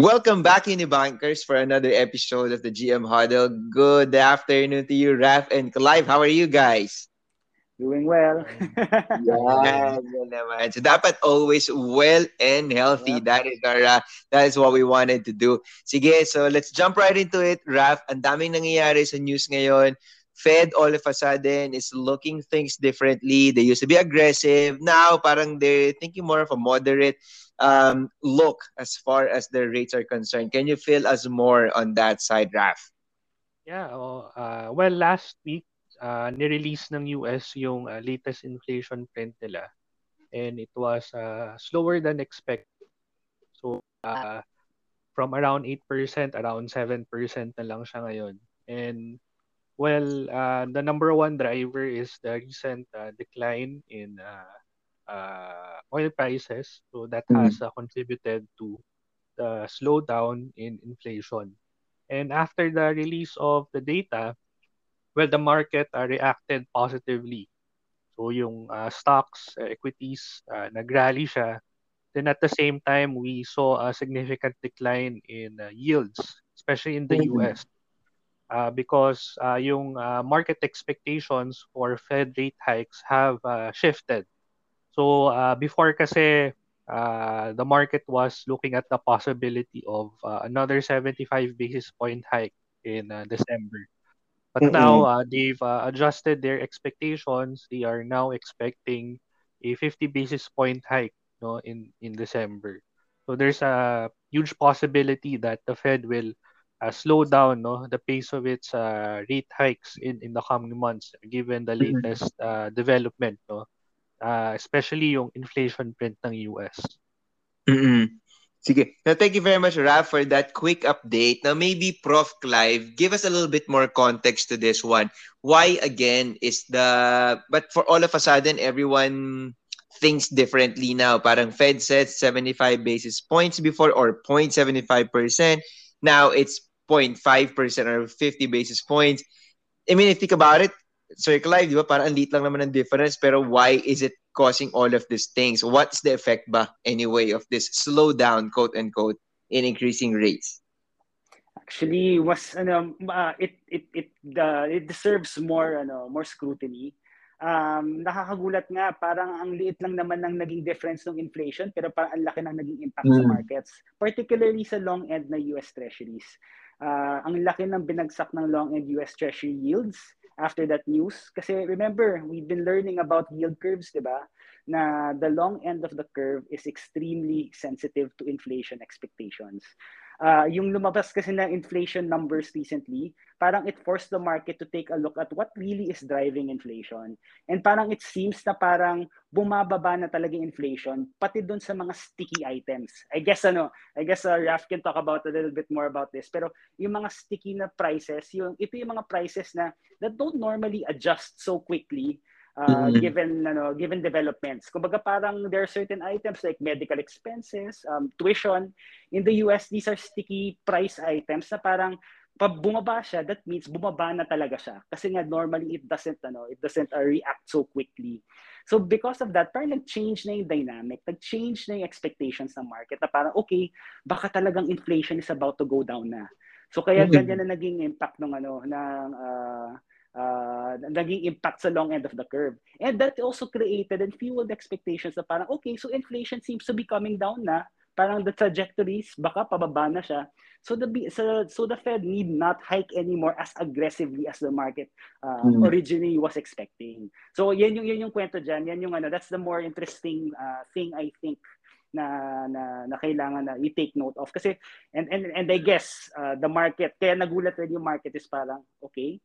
Welcome back, Unibankers, for another episode of the GM Huddle. Good afternoon to you, Raf and Clive. How are you guys? Doing well. yeah, naman. So dapat always well and healthy. That is our uh, that is what we wanted to do. Sige, so let's jump right into it. Raf, ang daming nangyayari sa news ngayon. Fed all of a sudden is looking things differently. They used to be aggressive. Now parang they're thinking more of a moderate um, look as far as the rates are concerned. Can you fill us more on that side, Raf? Yeah, oh, uh, well, last week, uh, nirelease ng US yung uh, latest inflation print nila. And it was uh, slower than expected. So, uh, from around 8%, around 7% na lang siya ngayon. And, well, uh, the number one driver is the recent uh, decline in uh, uh, oil prices. So that mm. has uh, contributed to the slowdown in inflation. And after the release of the data, well, the market uh, reacted positively. So yung uh, stocks, uh, equities, uh, nag-rally siya. Then at the same time, we saw a significant decline in uh, yields, especially in the mm-hmm. US. Uh, because uh, yung uh, market expectations for Fed rate hikes have uh, shifted So uh, before kasi uh, the market was looking at the possibility of uh, another 75 basis point hike in uh, December. But mm-hmm. now uh, they've uh, adjusted their expectations. They are now expecting a 50 basis point hike no, in, in December. So there's a huge possibility that the Fed will uh, slow down no, the pace of its uh, rate hikes in, in the coming months given the mm-hmm. latest uh, development no, uh, especially yung inflation print ng US. Mm-mm. Sige. Now, thank you very much, Raf, for that quick update. Now, maybe Prof. Clive, give us a little bit more context to this one. Why, again, is the... But for all of a sudden, everyone thinks differently now. Parang Fed said 75 basis points before or 0.75%. Now, it's 0.5% or 50 basis points. I mean, if you think about it, Circle Life, di ba? Parang ang lang naman ng difference, pero why is it causing all of these things? What's the effect ba, anyway, of this slowdown, quote-unquote, in increasing rates? Actually, was ano, uh, it it it uh, it deserves more ano, more scrutiny. Um, nakakagulat nga, parang ang liit lang naman ng naging difference ng inflation, pero parang ang laki ng naging impact mm. sa markets, particularly sa long end na US Treasuries. Uh, ang laki ng binagsak ng long end US Treasury yields after that news. Kasi remember, we've been learning about yield curves, di ba? Na the long end of the curve is extremely sensitive to inflation expectations. Uh, yung lumabas kasi na inflation numbers recently, parang it forced the market to take a look at what really is driving inflation. And parang it seems na parang bumababa na talaga inflation, pati doon sa mga sticky items. I guess ano, I guess uh, Raf can talk about a little bit more about this. Pero yung mga sticky na prices, yung, ito yung mga prices na that don't normally adjust so quickly uh, mm-hmm. given ano given developments. Kumbaga parang there are certain items like medical expenses, um, tuition. In the US, these are sticky price items na parang pag bumaba siya, that means bumaba na talaga siya. Kasi nga normally it doesn't ano, it doesn't uh, react so quickly. So because of that, parang nag-change na yung dynamic, nag-change na yung expectations ng market na parang okay, baka talagang inflation is about to go down na. So kaya mm-hmm. ganyan na naging impact ng ano ng uh, uh, naging impact sa long end of the curve. And that also created and fueled expectations na parang, okay, so inflation seems to be coming down na. Parang the trajectories, baka pababa na siya. So the so, so the Fed need not hike anymore as aggressively as the market uh, mm. originally was expecting. So yan yung yan yung kwento diyan, yan yung ano, that's the more interesting uh, thing I think na na, na kailangan na i-take note of kasi and and and I guess uh, the market kaya nagulat rin yung market is parang okay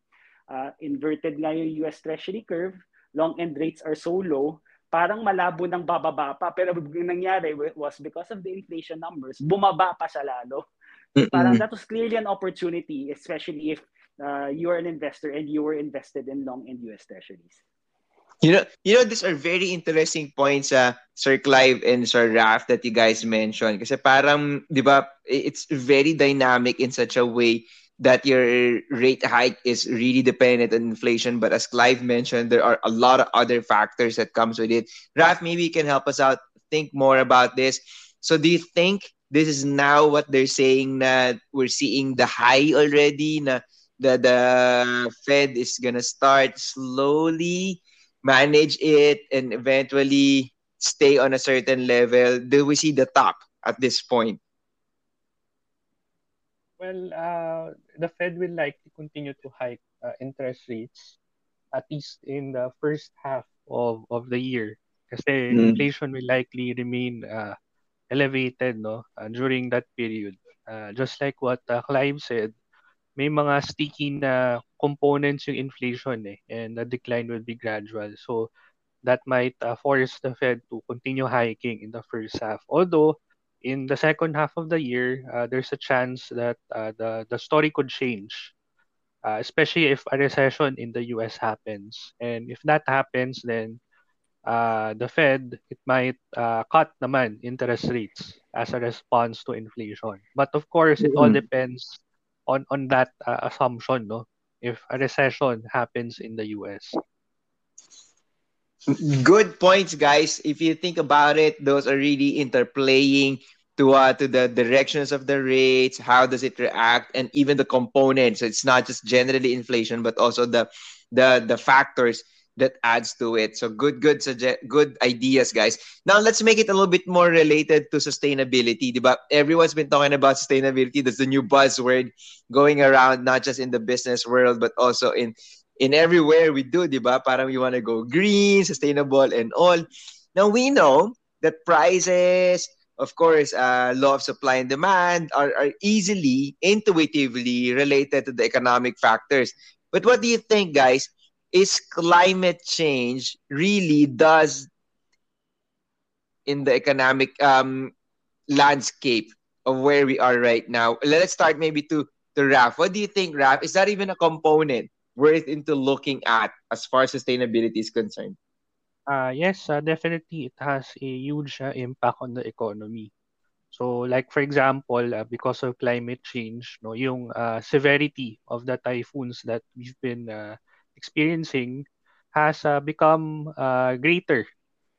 uh, inverted nga yung US Treasury curve, long end rates are so low, parang malabo ng bababa pa. Pero yung nangyari was because of the inflation numbers, bumaba pa siya lalo. Mm-mm. Parang that was clearly an opportunity, especially if uh, you are an investor and you were invested in long end US Treasuries. You know, you know, these are very interesting points, uh, Sir Clive and Sir Raf, that you guys mentioned. Kasi parang, di ba, it's very dynamic in such a way that your rate hike is really dependent on inflation. But as Clive mentioned, there are a lot of other factors that comes with it. Raf, maybe you can help us out, think more about this. So do you think this is now what they're saying that we're seeing the high already na the Fed is gonna start slowly manage it and eventually stay on a certain level? Do we see the top at this point? Well, uh, the Fed will likely continue to hike uh, interest rates at least in the first half of, of the year. Kasi mm. inflation will likely remain uh, elevated no uh, during that period. Uh, just like what uh, Clive said, may mga sticky na components yung inflation eh, and the decline will be gradual. So that might uh, force the Fed to continue hiking in the first half. Although in the second half of the year, uh, there's a chance that uh, the the story could change, uh, especially if a recession in the U.S. happens. And if that happens, then uh, the Fed it might uh, cut naman interest rates as a response to inflation. But of course, it all depends on on that uh, assumption no if a recession happens in the US good points guys if you think about it those are really interplaying to uh, to the directions of the rates how does it react and even the components it's not just generally inflation but also the the the factors that adds to it. So good, good, suggest good ideas, guys. Now let's make it a little bit more related to sustainability. Diba? Everyone's been talking about sustainability. That's the new buzzword going around, not just in the business world, but also in in everywhere we do, diba? Parang we want to go green, sustainable, and all. Now we know that prices, of course, uh, law of supply and demand are, are easily, intuitively related to the economic factors. But what do you think, guys? is climate change really does in the economic um, landscape of where we are right now. Let's start maybe to to Raf. What do you think, Raf? Is that even a component worth into looking at as far as sustainability is concerned? Uh, yes, uh, definitely it has a huge uh, impact on the economy. So like for example, uh, because of climate change, no, yung uh, severity of the typhoons that we've been uh, experiencing has uh, become uh, greater.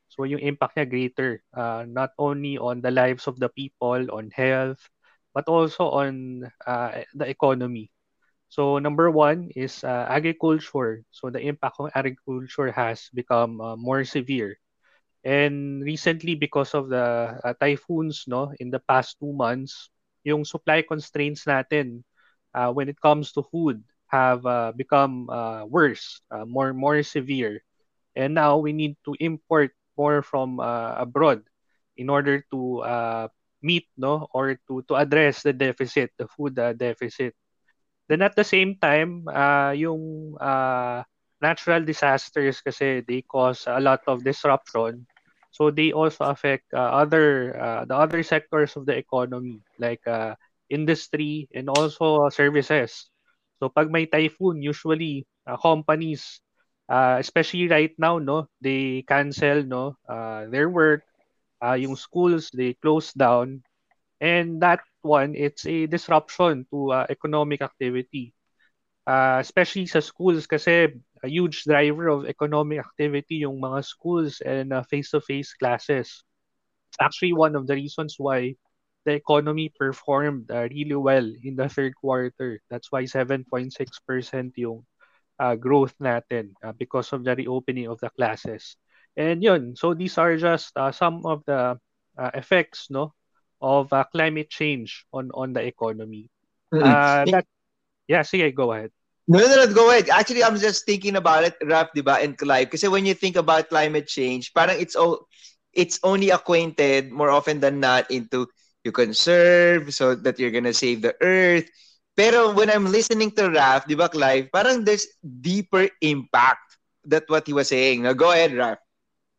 So yung impact niya greater, uh, not only on the lives of the people, on health, but also on uh, the economy. So number one is uh, agriculture. So the impact of agriculture has become uh, more severe. And recently, because of the uh, typhoons, no, in the past two months, yung supply constraints natin uh, when it comes to food have uh, become uh, worse, uh, more more severe, and now we need to import more from uh, abroad in order to uh, meet no or to to address the deficit, the food uh, deficit. Then at the same time, uh, yung uh, natural disasters kasi they cause a lot of disruption. So they also affect uh, other uh, the other sectors of the economy like uh, industry and also services. So pag may typhoon, usually uh, companies uh, especially right now no, they cancel no uh, their work, uh, yung schools they close down and that one it's a disruption to uh, economic activity. Uh, especially sa schools kasi a huge driver of economic activity yung mga schools and uh, face-to-face classes. It's actually one of the reasons why the economy performed uh, really well in the third quarter. That's why 7.6% yung uh, growth natin uh, because of the reopening of the classes. And yun, so these are just uh, some of the uh, effects no of uh, climate change on on the economy. Mm-hmm. Uh, that, yeah, sige, go ahead. No, no, no, go ahead. Actually, I'm just thinking about it, Raf, di ba, and Clive. Kasi when you think about climate change, parang it's all, it's only acquainted more often than not into you conserve so that you're gonna save the earth. Pero when I'm listening to Raf, di ba, Clive, parang there's deeper impact. That what he was saying. Now, go ahead, Raf.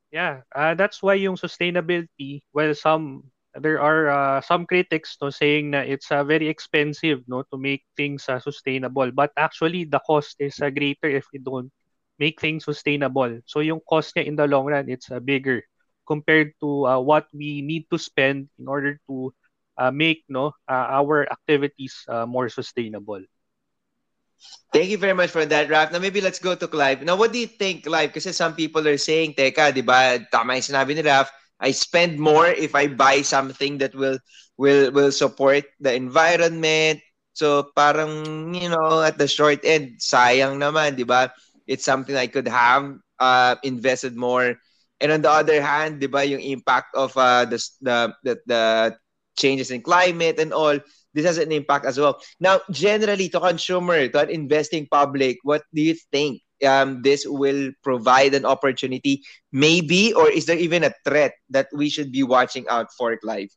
Yeah, uh, that's why yung sustainability, well, some there are uh, some critics no saying that it's uh, very expensive no to make things uh, sustainable but actually the cost is uh, greater if we don't make things sustainable so yung cost niya in the long run it's uh, bigger compared to uh, what we need to spend in order to uh, make no uh, our activities uh, more sustainable. Thank you very much for that, Raf. Now, maybe let's go to Clive. Now, what do you think, Clive? Kasi some people are saying, teka, di ba, tama yung sinabi ni Raf, I spend more if I buy something that will will will support the environment. So parang you know at the short end sayang naman, 'di ba? It's something I could have uh, invested more. And on the other hand, 'di ba, yung impact of uh, the, the the the changes in climate and all, this has an impact as well. Now, generally to consumer, to an investing public, what do you think um, this will provide an opportunity, maybe, or is there even a threat that we should be watching out for, Clive?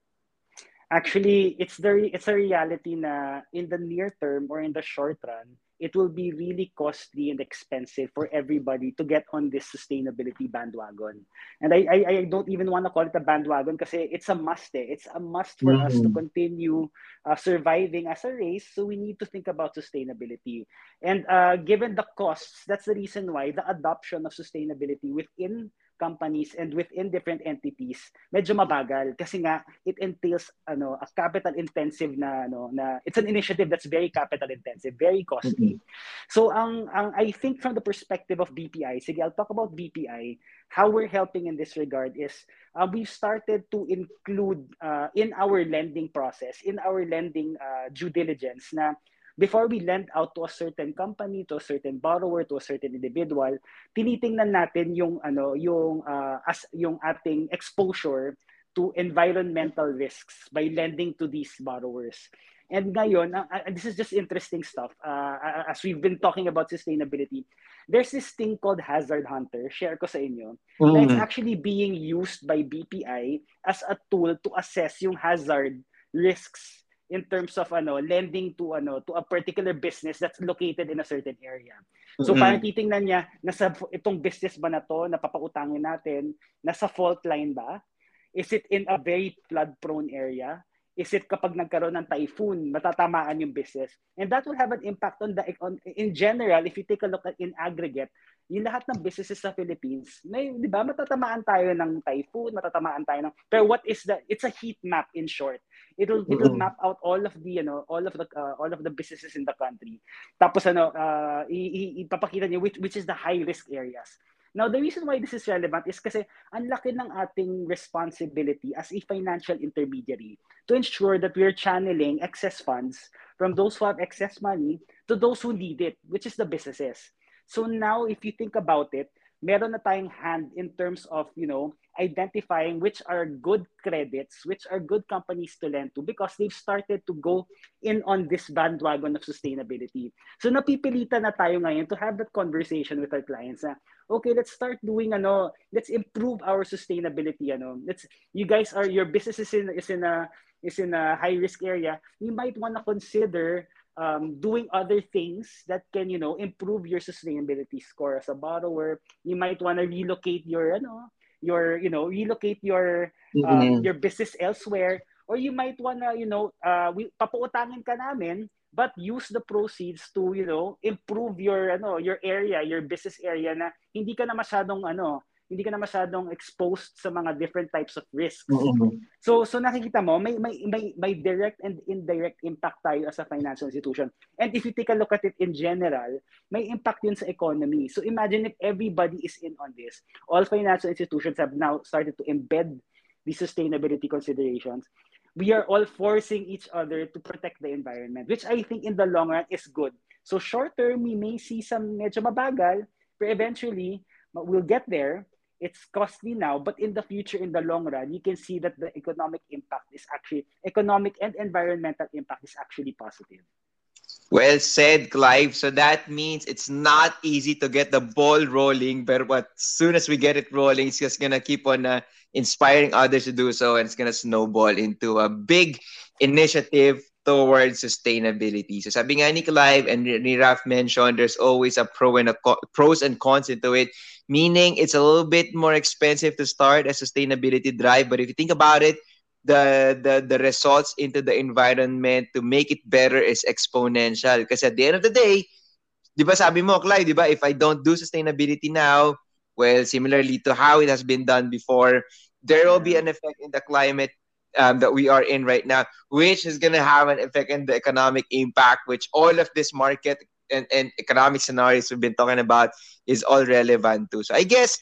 Actually, it's the it's a reality na in the near term or in the short run, it will be really costly and expensive for everybody to get on this sustainability bandwagon. And I, I, I don't even want to call it a bandwagon because it's a must. Eh. It's a must for mm-hmm. us to mm-hmm. continue uh, surviving as a race. So we need to think about sustainability. And uh, given the costs, that's the reason why the adoption of sustainability within companies and within different entities medyo mabagal. Kasi nga it entails ano a capital intensive na ano na it's an initiative that's very capital intensive very costly. Mm-hmm. so ang ang I think from the perspective of BPI sige I'll talk about BPI how we're helping in this regard is uh, we've started to include uh, in our lending process in our lending uh, due diligence na before we lend out to a certain company, to a certain borrower, to a certain individual, tinitingnan natin yung ano, yung uh, as yung ating exposure to environmental risks by lending to these borrowers. And ngayon, uh, this is just interesting stuff. Uh, as we've been talking about sustainability, there's this thing called Hazard Hunter. Share ko sa inyo. Mm. That's actually being used by BPI as a tool to assess yung hazard risks in terms of ano lending to ano to a particular business that's located in a certain area. So mm-hmm. parang titingnan niya nasa itong business ba na to na papautangin natin nasa fault line ba? Is it in a very flood prone area? Is it kapag nagkaroon ng typhoon matatamaan yung business? And that will have an impact on the on, in general if you take a look at in aggregate yung lahat ng businesses sa Philippines, may, di ba, matatamaan tayo ng typhoon, matatamaan tayo ng, pero what is the, it's a heat map in short. It'll, it'll map out all of the, you know, all of the, uh, all of the businesses in the country. Tapos, ano, uh, ipapakita niyo which, which is the high risk areas. Now, the reason why this is relevant is kasi ang laki ng ating responsibility as a financial intermediary to ensure that we're channeling excess funds from those who have excess money to those who need it, which is the businesses. So now, if you think about it, meron na tayong hand in terms of, you know, identifying which are good credits, which are good companies to lend to because they've started to go in on this bandwagon of sustainability. So napipilitan na tayo ngayon to have that conversation with our clients na, okay, let's start doing ano, let's improve our sustainability ano. Let's you guys are your business is in is in a is in a high risk area. You might want to consider um, doing other things that can you know improve your sustainability score as a borrower you might want to relocate your ano your you know relocate your um, mm-hmm. your business elsewhere or you might want to you know uh, we papuutangin ka namin but use the proceeds to you know improve your ano your area your business area na hindi ka na masyadong ano hindi ka na masyadong exposed sa mga different types of risks. Mm-hmm. So so nakikita mo may may may may direct and indirect impact tayo as a financial institution. And if you take a look at it in general, may impact yun sa economy. So imagine if everybody is in on this. All financial institutions have now started to embed the sustainability considerations. We are all forcing each other to protect the environment, which I think in the long run is good. So short term, we may see some medyo mabagal, but eventually, we'll get there it's costly now, but in the future, in the long run, you can see that the economic impact is actually economic and environmental impact is actually positive. Well said, Clive. So that means it's not easy to get the ball rolling, but what soon as we get it rolling, it's just gonna keep on uh, inspiring others to do so, and it's gonna snowball into a big initiative towards sustainability. So sabi nga ni Clive and ni Raf mentioned, there's always a pro and a co- pros and cons into it meaning it's a little bit more expensive to start a sustainability drive. But if you think about it, the the the results into the environment to make it better is exponential. Because at the end of the day, di ba sabi mo, Clive, di ba, if I don't do sustainability now, well, similarly to how it has been done before, there will be an effect in the climate um, that we are in right now, which is going to have an effect in the economic impact, which all of this market and, and economic scenarios we've been talking about is all relevant too. So I guess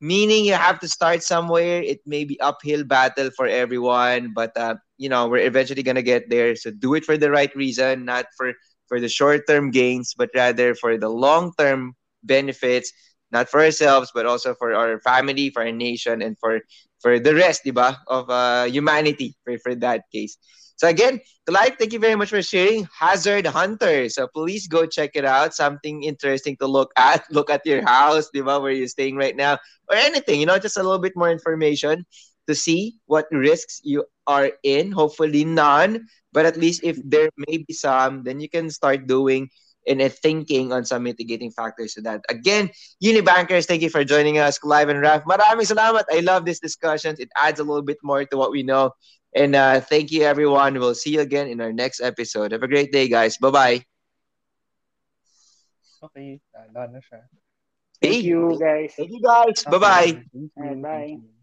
meaning you have to start somewhere. It may be uphill battle for everyone, but uh, you know we're eventually gonna get there. So do it for the right reason, not for for the short term gains, but rather for the long term benefits, not for ourselves, but also for our family, for our nation, and for for the rest, diba, of uh, humanity for, for that case. So again, Clive, thank you very much for sharing Hazard Hunter. So please go check it out. Something interesting to look at. Look at your house, diba, where you're staying right now, or anything. You know, just a little bit more information to see what risks you are in. Hopefully none, but at least if there may be some, then you can start doing and thinking on some mitigating factors to that. Again, Unibankers, thank you for joining us Clive and Raf. Maraming salamat. I love these discussions. It adds a little bit more to what we know. And uh, thank you, everyone. We'll see you again in our next episode. Have a great day, guys. Bye-bye. Okay. Tala. Thank you, guys. Thank you, guys. Bye-bye. Thank you. Bye. Thank you.